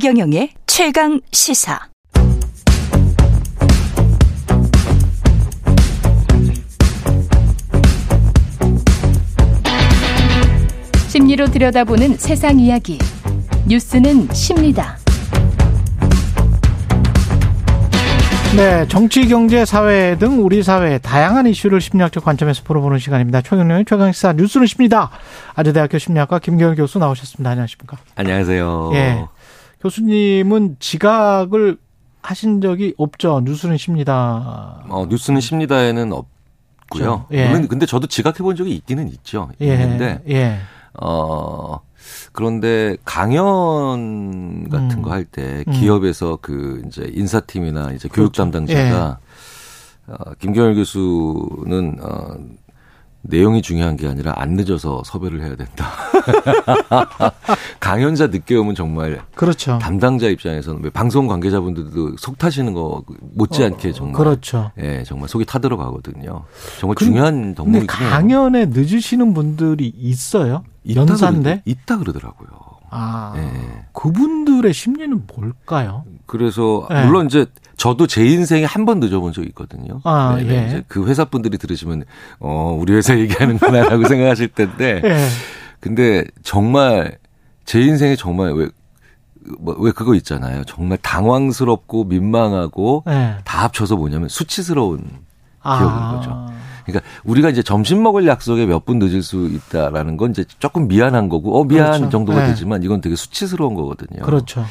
최경영의 최강 시사. 심리로 들여다보는 세상 이야기. 뉴스는 십니다. 네, 정치, 경제, 사회 등 우리 사회 다양한 이슈를 심리학적 관점에서 풀어보는 시간입니다. 최경영의 최강시사 뉴스는 십니다. 아주대학교 심리학과 김경일 교수 나오셨습니다. 안녕하십니까? 안녕하세요. 예. 교수님은 지각을 하신 적이 없죠. 뉴스는 십니다. 어, 뉴스는 십니다에는 없고요. 예. 물론 근데 저도 지각해 본 적이 있기는 있죠. 예. 있는데 예. 어 그런데 강연 같은 음. 거할때 음. 기업에서 그 이제 인사팀이나 이제 교육 그렇죠. 담당자가 어, 김경일 교수는 어 내용이 중요한 게 아니라 안 늦어서 섭외를 해야 된다. 강연자 늦게 오면 정말 그렇죠. 담당자 입장에서는 왜 방송 관계자분들도 속 타시는 거 못지않게 정말 그렇죠. 예, 정말 속이 타들어 가거든요. 정말 근- 중요한 근데 덕목이긴 해요. 강연에 늦으시는 분들이 있어요? 있다 연사인데? 그러, 있다 그러더라고요. 아, 예. 그분들의 심리는 뭘까요? 그래서 예. 물론 이제 저도 제 인생에 한 번 늦어본 적이 있거든요. 아, 네네. 예. 이제 그 회사 분들이 들으시면 어 우리 회사 얘기하는구나라고 생각하실 텐데, 예. 근데 정말 제 인생에 정말 왜 뭐, 왜 그거 있잖아요. 정말 당황스럽고 민망하고 예. 다 합쳐서 뭐냐면 수치스러운 기억인 거죠. 그러니까 우리가 이제 점심 먹을 약속에 몇 분 늦을 수 있다라는 건 이제 조금 미안한 거고 어 미안 그렇죠. 정도가 네. 되지만 이건 되게 수치스러운 거거든요. 그렇죠.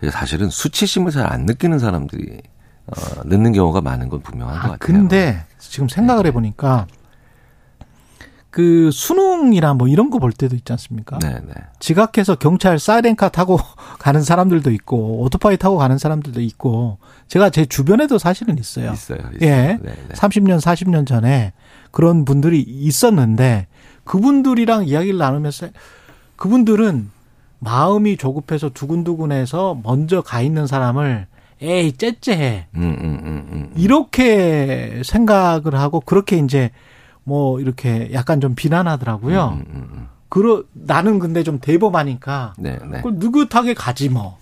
그래서 사실은 수치심을 잘 안 느끼는 사람들이 어, 늦는 경우가 많은 건 분명한 것 아, 같아요. 근데 지금 생각을 해보니까 그 수능이나 뭐 이런 거 볼 때도 있지 않습니까? 네, 네. 지각해서 경찰 사이렌카 타고 가는 사람들도 있고 오토바이 타고 가는 사람들도 있고 제가 제 주변에도 사실은 있어요. 있어요. 있어요. 예. 네, 네. 30년, 40년 전에 그런 분들이 있었는데 그분들이랑 이야기를 나누면서 그분들은 마음이 조급해서 두근두근해서 먼저 가 있는 사람을 에이 째째해 음, 음, 음, 음. 이렇게 생각을 하고 그렇게 이제 뭐 이렇게 약간 좀 비난하더라고요. 음, 음, 음. 그러 나는 근데 좀 대범하니까 네, 네. 그걸 느긋하게 가지 뭐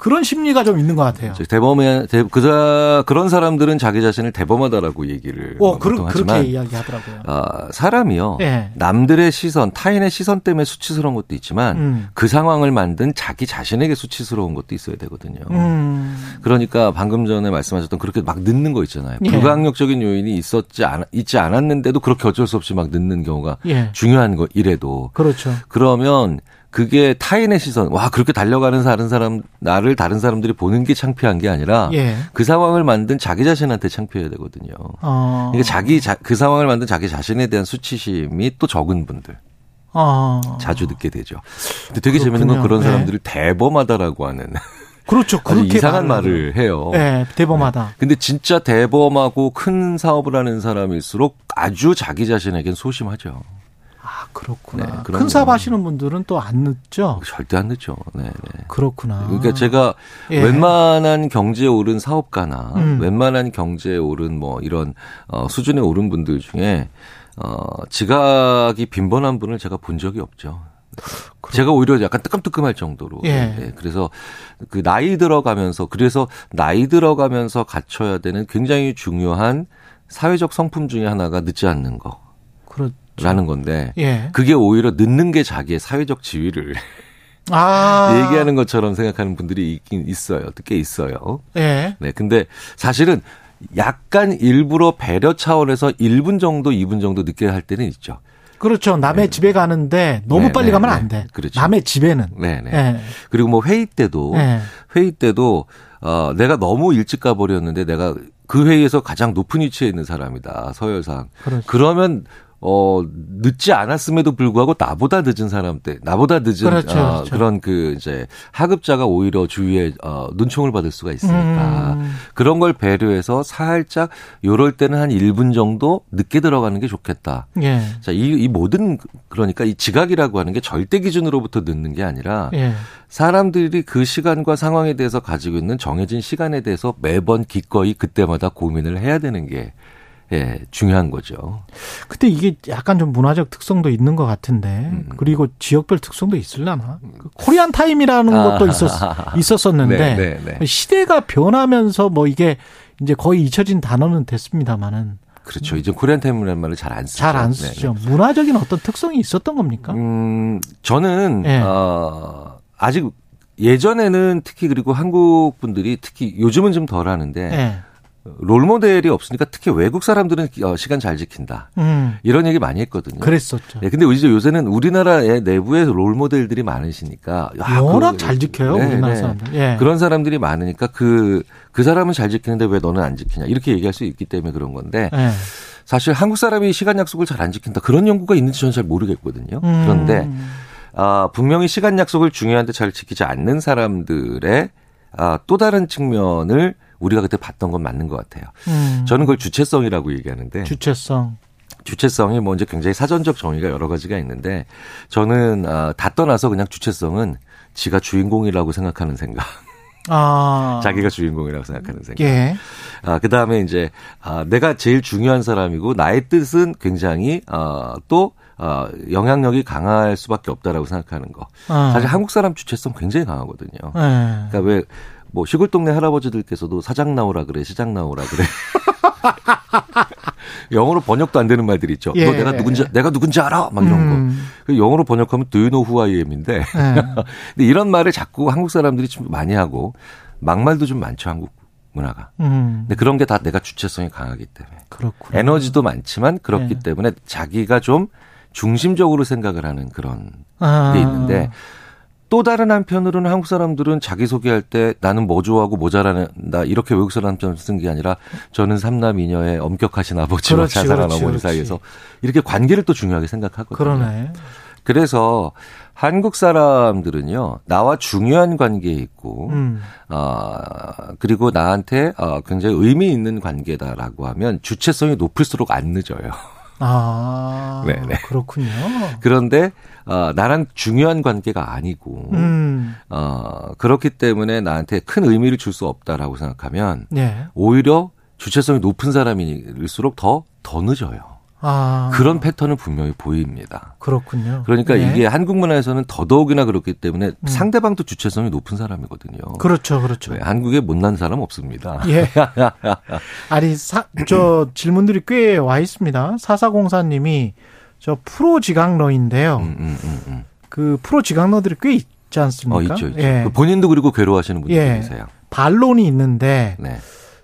그런 심리가 좀 있는 것 같아요. 저 대범해 대, 그자 그런 사람들은 자기 자신을 대범하다라고 얘기를 어, 뭐 그러, 보통 그렇게 하지만 이야기하더라고요. 아, 사람이요. 예. 남들의 시선, 타인의 시선 때문에 수치스러운 것도 있지만 음. 그 상황을 만든 자기 자신에게 수치스러운 것도 있어야 되거든요. 음. 그러니까 방금 전에 말씀하셨던 그렇게 막 늦는 거 있잖아요. 예. 불가항력적인 요인이 있었지 않, 있지 않았는데도 그렇게 어쩔 수 없이 막 늦는 경우가 예. 중요한 거 이래도 그렇죠. 그러면 그게 타인의 시선, 와 그렇게 달려가는 다른 사람 나를 다른 사람들이 보는 게 창피한 게 아니라 예. 그 상황을 만든 자기 자신한테 창피해야 되거든요. 어. 그러니까 자기 자, 그 상황을 만든 자기 자신에 대한 수치심이 또 적은 분들 어. 자주 듣게 되죠. 근데 되게 재밌는 건 그렇군요. 그런 네. 사람들을 대범하다라고 하는 그렇죠. 그렇게 이상한 말을 해요. 예, 대범하다. 근데 진짜 대범하고 큰 사업을 하는 사람일수록 아주 자기 자신에겐 소심하죠. 아, 그렇구나. 네, 큰 사업 거. 하시는 분들은 또 안 늦죠? 절대 안 늦죠. 네, 네. 그렇구나. 그러니까 제가 예. 웬만한 경제에 오른 사업가나 음. 웬만한 경제에 오른 뭐 이런 어 수준에 오른 분들 중에 어 지각이 빈번한 분을 제가 본 적이 없죠. 제가 오히려 약간 뜨끔뜨끔할 정도로. 예. 네, 그래서 그 나이 들어가면서 그래서 나이 들어가면서 갖춰야 되는 굉장히 중요한 사회적 성품 중에 하나가 늦지 않는 그렇, 거 라는 건데 예. 그게 오히려 늦는 게 자기의 사회적 지위를 아. 얘기하는 것처럼 생각하는 분들이 있긴 있어요. 꽤 있어요. 예. 네. 근데 사실은 약간 일부러 배려 차원에서 1분 정도, 2분 정도 늦게 할 때는 있죠. 그렇죠. 남의 집에 가는데 너무 네, 빨리 네, 가면 네. 안 돼. 그렇죠. 남의 집에는. 네, 네. 예. 그리고 뭐 회의 때도 예. 회의 때도 어 내가 너무 일찍 가 버렸는데 내가 그 회의에서 가장 높은 위치에 있는 사람이다 서열상. 그렇죠. 그러면 어 늦지 않았음에도 불구하고 나보다 늦은 사람 때 나보다 늦은 그렇죠, 어, 그렇죠. 그런 그 이제 하급자가 오히려 주위에 어 눈총을 받을 수가 있으니까 음. 그런 걸 배려해서 살짝 요럴 때는 한 1분 정도 늦게 들어가는 게 좋겠다. 예. 자, 이, 이 모든 그러니까 이 지각이라고 하는 게 절대 기준으로부터 늦는 게 아니라 예. 사람들이 그 시간과 상황에 대해서 가지고 있는 정해진 시간에 대해서 매번 기꺼이 그때마다 고민을 해야 되는 게 예, 중요한 거죠. 근데 이게 약간 좀 문화적 특성도 있는 것 같은데 음. 그리고 지역별 특성도 있으려나? 그 코리안 타임이라는 아. 것도 있었 있었었는데 네, 네, 네. 시대가 변하면서 뭐 이게 이제 거의 잊혀진 단어는 됐습니다만은 그렇죠. 이제 코리안 타임이라는 말을 잘 안 쓰죠. 잘안 네, 네. 쓰죠. 문화적인 어떤 특성이 있었던 겁니까? 음, 저는 예. 어, 아직 예전에는 특히 그리고 한국 분들이 특히 요즘은 좀 덜 하는데 예. 롤 모델이 없으니까 특히 외국 사람들은 어, 시간 잘 지킨다. 음. 이런 얘기 많이 했거든요. 그랬었죠. 예, 근데 이제 요새는 우리나라의 내부에 롤 모델들이 많으시니까 야, 워낙 그- 잘 지켜요, 네, 우리나라 네. 사람들. 예. 그런 사람들이 많으니까 그, 그 사람은 잘 지키는데 왜 너는 안 지키냐. 이렇게 얘기할 수 있기 때문에 그런 건데 예. 사실 한국 사람이 시간 약속을 잘 안 지킨다. 그런 연구가 있는지 저는 잘 모르겠거든요. 음. 그런데 아, 분명히 시간 약속을 중요한데 잘 지키지 않는 사람들의 아, 또 다른 측면을 우리가 그때 봤던 건 맞는 것 같아요. 음. 저는 그걸 주체성이라고 얘기하는데 주체성. 주체성이 뭐 이제 굉장히 사전적 정의가 여러 가지가 있는데 저는 아, 다 떠나서 그냥 주체성은 지가 주인공이라고 생각하는 생각, 아. 자기가 주인공이라고 생각하는 생각. 예. 아, 그 다음에 이제, 아, 내가 제일 중요한 사람이고, 나의 뜻은 굉장히, 아, 또, 아, 영향력이 강할 수밖에 없다라고 생각하는 거. 아. 사실 한국 사람 주체성 굉장히 강하거든요. 예. 그러니까 왜, 뭐, 시골 동네 할아버지들께서도 사장 나오라 그래, 시장 나오라 그래. 영어로 번역도 안 되는 말들이 있죠. 예. 너 내가 누군지, 내가 누군지 알아? 막 이런 거. 음. 그 영어로 번역하면 Do you know who I am인데. 예. 근데 이런 말을 자꾸 한국 사람들이 좀 많이 하고, 막말도 좀 많죠, 한국 문화가. 음. 근데 그런 게 다 내가 주체성이 강하기 때문에. 그렇군요. 에너지도 많지만 그렇기 네. 때문에 자기가 좀 중심적으로 생각을 하는 그런 아. 게 있는데 또 다른 한편으로는 한국 사람들은 자기소개할 때 나는 뭐 좋아하고 뭐 잘한다 이렇게 외국 사람처럼 쓴 게 아니라 저는 삼남 이녀의 엄격하신 아버지와 그렇지, 자살한 그렇지, 어머니 그렇지. 사이에서 이렇게 관계를 또 중요하게 생각하거든요. 그러네. 그래서 한국 사람들은요 나와 중요한 관계에 있고 음. 아, 그리고 나한테 어, 굉장히 의미 있는 관계다라고 하면 주체성이 높을수록 안 늦어요. 아. 네네. 그렇군요. 그런데 어, 나랑 중요한 관계가 아니고 음. 어, 그렇기 때문에 나한테 큰 의미를 줄 수 없다라고 생각하면 예. 오히려 주체성이 높은 사람일수록 더, 더 늦어요. 아. 그런 패턴은 분명히 보입니다. 그렇군요. 그러니까 예. 이게 한국 문화에서는 더더욱이나 그렇기 때문에 상대방도 주체성이 높은 사람이거든요. 그렇죠, 그렇죠. 네, 한국에 못난 사람 없습니다. 예. 아니, 사, 저 질문들이 꽤 와 있습니다. 사사공사님이 저 프로 지각러인데요. 음, 음, 음, 음. 그 프로 지각러들이 꽤 있지 않습니까? 어, 있죠, 있죠. 예. 그 본인도 그리고 괴로워하시는 분들 예. 계세요. 반론이 있는데 네.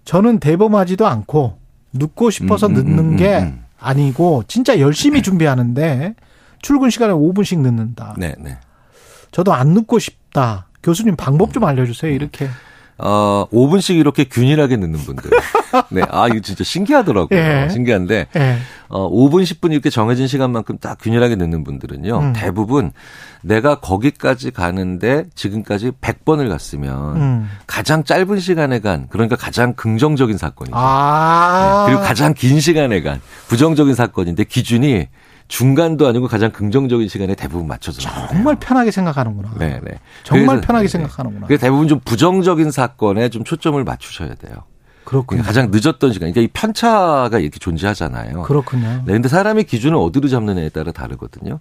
저는 대범하지도 않고 눕고 싶어서 음, 음, 늦는 음, 게 음. 아니고 진짜 열심히 준비하는데 출근 시간에 5분씩 늦는다. 네, 네. 저도 안 늦고 싶다. 교수님 방법 음. 좀 알려주세요. 이렇게. 어, 5분씩 이렇게 균일하게 늦는 분들. 네. 아, 이거 진짜 신기하더라고요. 예. 신기한데, 예. 어, 5분, 10분 이렇게 정해진 시간만큼 딱 균일하게 늦는 분들은요. 음. 대부분 내가 거기까지 가는데 지금까지 100번을 갔으면 음. 가장 짧은 시간에 간, 그러니까 가장 긍정적인 사건이죠. 아. 네. 그리고 가장 긴 시간에 간 부정적인 사건인데 기준이 중간도 아니고 가장 긍정적인 시간에 대부분 맞춰서. 정말 편하게 생각하는구나. 네, 네. 정말 그래서- 편하게 네, 네. 생각하는구나. 그래서 대부분 좀 부정적인 사건에 좀 초점을 맞추셔야 돼요. 그렇군요. 가장 늦었던 시간. 그러니까 이 편차가 이렇게 존재하잖아요. 그렇군요. 네, 근데 사람의 기준을 어디로 잡느냐에 따라 다르거든요.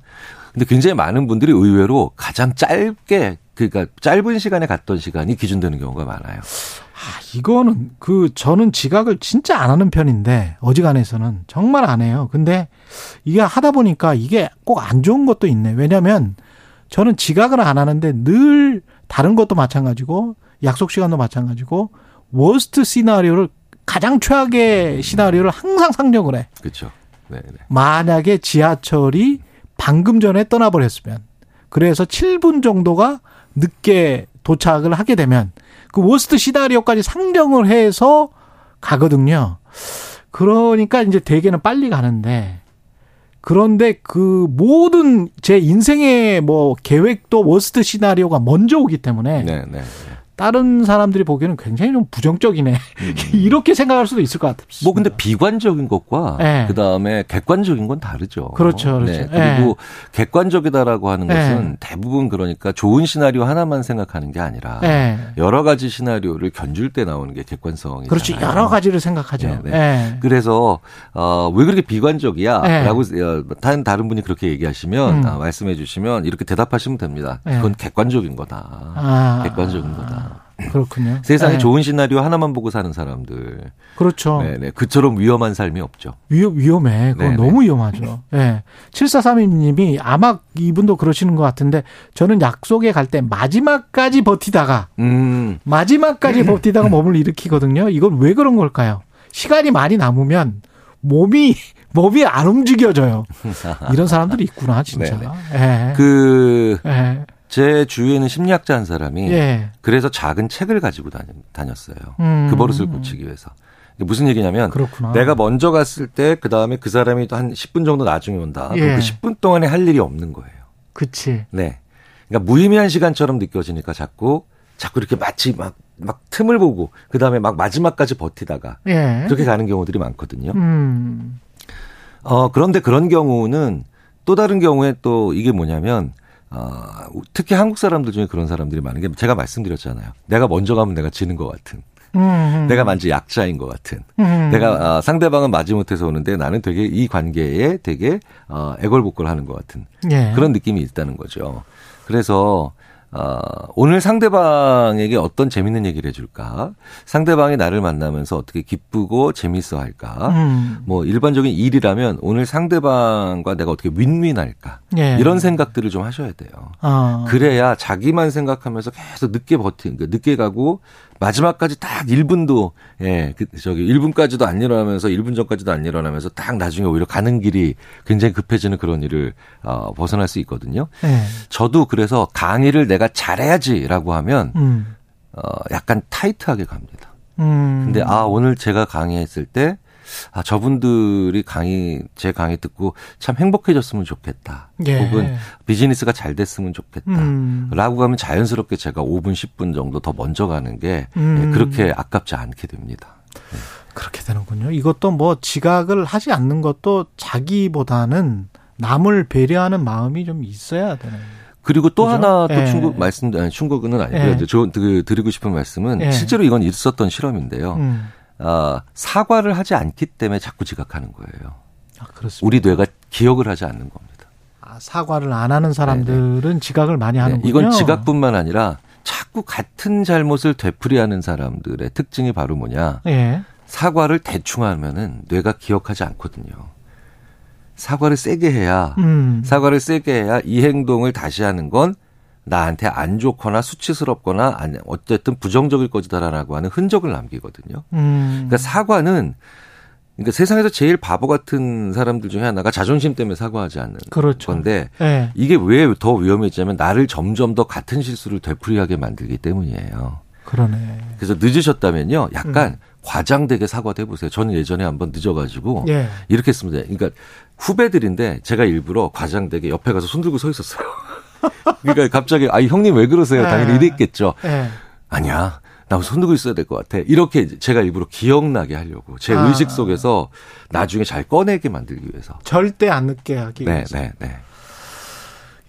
근데 굉장히 많은 분들이 의외로 가장 짧게 그러니까 짧은 시간에 갔던 시간이 기준되는 경우가 많아요. 아, 이거는 그 저는 지각을 진짜 안 하는 편인데 어지간해서는 정말 안 해요. 근데 이게 하다 보니까 이게 꼭 안 좋은 것도 있네. 왜냐하면 저는 지각을 안 하는데 늘 다른 것도 마찬가지고 약속 시간도 마찬가지고 워스트 시나리오를 가장 최악의 시나리오를 항상 상정을 해. 그렇죠. 네, 네. 만약에 지하철이 방금 전에 떠나버렸으면 그래서 7분 정도가 늦게 도착을 하게 되면 그 worst 시나리오까지 상정을 해서 가거든요. 그러니까 이제 대개는 빨리 가는데 그런데 그 모든 제 인생의 뭐 계획도 worst 시나리오가 먼저 오기 때문에 네, 네. 다른 사람들이 보기에는 굉장히 좀 부정적이네. 음. 이렇게 생각할 수도 있을 것 같습니다. 뭐 근데 비관적인 것과 네. 그다음에 객관적인 건 다르죠. 그렇죠, 그렇죠. 네. 그리고 객관적이다라고 하는 네. 것은 대부분 그러니까 좋은 시나리오 하나만 생각하는 게 아니라 예. 여러 가지 시나리오를 견줄 때 나오는 게 객관성이잖아요. 그렇지. 여러 가지를 생각하죠. 네, 예. 그래서 어, 왜 그렇게 비관적이야?라고 네. 어, 다른 다른 분이 그렇게 얘기하시면 음. 아, 말씀해 주시면 이렇게 대답하시면 됩니다. 네. 그건 객관적인 거다. 아. 객관적인 거다. 그렇군요. 세상에 예. 좋은 시나리오 하나만 보고 사는 사람들, 그렇죠. 네네 그처럼 위험한 삶이 없죠. 위험, 위험해. 그건 네네. 너무 위험하죠. 예. 7432님이 아마 이분도 그러시는 것 같은데 저는 약속에 갈 때 마지막까지 버티다가 음, 마지막까지 버티다가 몸을 일으키거든요. 이건 왜 그런 걸까요? 시간이 많이 남으면 몸이 몸이 안 움직여져요. 이런 사람들이 있구나, 진짜. 예. 그, 예. 제 주위에는 심리학자 한 사람이 예. 그래서 작은 책을 가지고 다녔, 다녔어요. 음. 그 버릇을 고치기 위해서. 무슨 얘기냐면 그렇구나. 내가 먼저 갔을 때 그 다음에 그 사람이 또 한 10분 정도 나중에 온다. 그럼 예. 그 10분 동안에 할 일이 없는 거예요. 그치. 네. 그러니까 무의미한 시간처럼 느껴지니까 자꾸 자꾸 이렇게 마치 막, 막 틈을 보고 그 다음에 막 마지막까지 버티다가 예. 그렇게 가는 경우들이 많거든요. 음. 어, 그런데 그런 경우는 또 다른 경우에 또 이게 뭐냐면 어, 특히 한국 사람들 중에 그런 사람들이 많은 게 제가 말씀드렸잖아요. 내가 먼저 가면 내가 지는 것 같은. 음. 내가 만지 약자인 것 같은. 음. 내가 어, 상대방은 마지못해서 오는데 나는 되게 이 관계에 되게 어, 애걸복걸하는 것 같은 예. 그런 느낌이 있다는 거죠. 그래서 어, 오늘 상대방에게 어떤 재밌는 얘기를 해줄까? 상대방이 나를 만나면서 어떻게 기쁘고 재밌어 할까? 음. 뭐 일반적인 일이라면 오늘 상대방과 내가 어떻게 윈윈할까? 예. 이런 생각들을 좀 하셔야 돼요. 아. 그래야 자기만 생각하면서 계속 늦게 버티는 거 늦게 가고 마지막까지 딱 1분도 예, 그 저기 1분까지도 안 일어나면서 1분 전까지도 안 일어나면서 딱 나중에 오히려 가는 길이 굉장히 급해지는 그런 일을 어 벗어날 수 있거든요. 예. 저도 그래서 강의를 내가 잘해야지라고 하면 음. 어 약간 타이트하게 갑니다. 음. 근데 아 오늘 제가 강의했을 때 아, 저분들이 강의, 제 강의 듣고 참 행복해졌으면 좋겠다. 예. 혹은 비즈니스가 잘 됐으면 좋겠다. 음. 라고 하면 자연스럽게 제가 5분, 10분 정도 더 먼저 가는 게 음. 예, 그렇게 아깝지 않게 됩니다. 그렇게 되는군요. 이것도 뭐 지각을 하지 않는 것도 자기보다는 남을 배려하는 마음이 좀 있어야 되는. 그리고 또 그죠? 하나 또 예. 충고 말씀, 아니, 충고는 아니고요. 예. 저, 그, 드리고 싶은 말씀은 예. 실제로 이건 있었던 실험인데요. 음. 아, 사과를 하지 않기 때문에 자꾸 지각하는 거예요. 아, 그렇습니다. 우리 뇌가 기억을 하지 않는 겁니다. 아, 사과를 안 하는 사람들은 지각을 많이 네, 하는군요. 이건 지각뿐만 아니라 자꾸 같은 잘못을 되풀이하는 사람들의 특징이 바로 뭐냐. 예. 사과를 대충 하면은 뇌가 기억하지 않거든요. 사과를 세게 해야 음. 사과를 세게 해야 이 행동을 다시 하는 건 나한테 안 좋거나 수치스럽거나 아니 어쨌든 부정적일 것이다라고 하는 흔적을 남기거든요. 음. 그러니까 사과는 그러니까 세상에서 제일 바보 같은 사람들 중에 하나가 자존심 때문에 사과하지 않는 그렇죠. 건데 예. 이게 왜 더 위험해지냐면 나를 점점 더 같은 실수를 되풀이하게 만들기 때문이에요. 그러네. 그래서 늦으셨다면요, 약간 음. 과장되게 사과도 해보세요. 저는 예전에 한번 늦어가지고 예. 이렇게 했습니다. 그러니까 후배들인데 제가 일부러 과장되게 옆에 가서 손 들고 서 있었어요. 그러니까 갑자기 아 형님 왜 그러세요? 당연히 예. 이랬겠죠. 예. 아니야. 나 손 들고 있어야 될 것 같아. 이렇게 제가 일부러 기억나게 하려고 제 아. 의식 속에서 나중에 잘 꺼내게 만들기 위해서. 절대 안 늦게 하기 네, 위해서. 네, 네.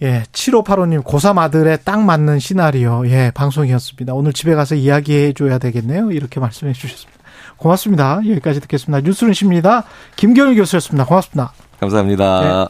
예, 7585님, 고3 아들에 딱 맞는 시나리오, 예, 방송이었습니다. 오늘 집에 가서 이야기해 줘야 되겠네요. 이렇게 말씀해 주셨습니다. 고맙습니다. 여기까지 듣겠습니다. 뉴스는 십니다. 김경일 교수였습니다. 고맙습니다. 감사합니다.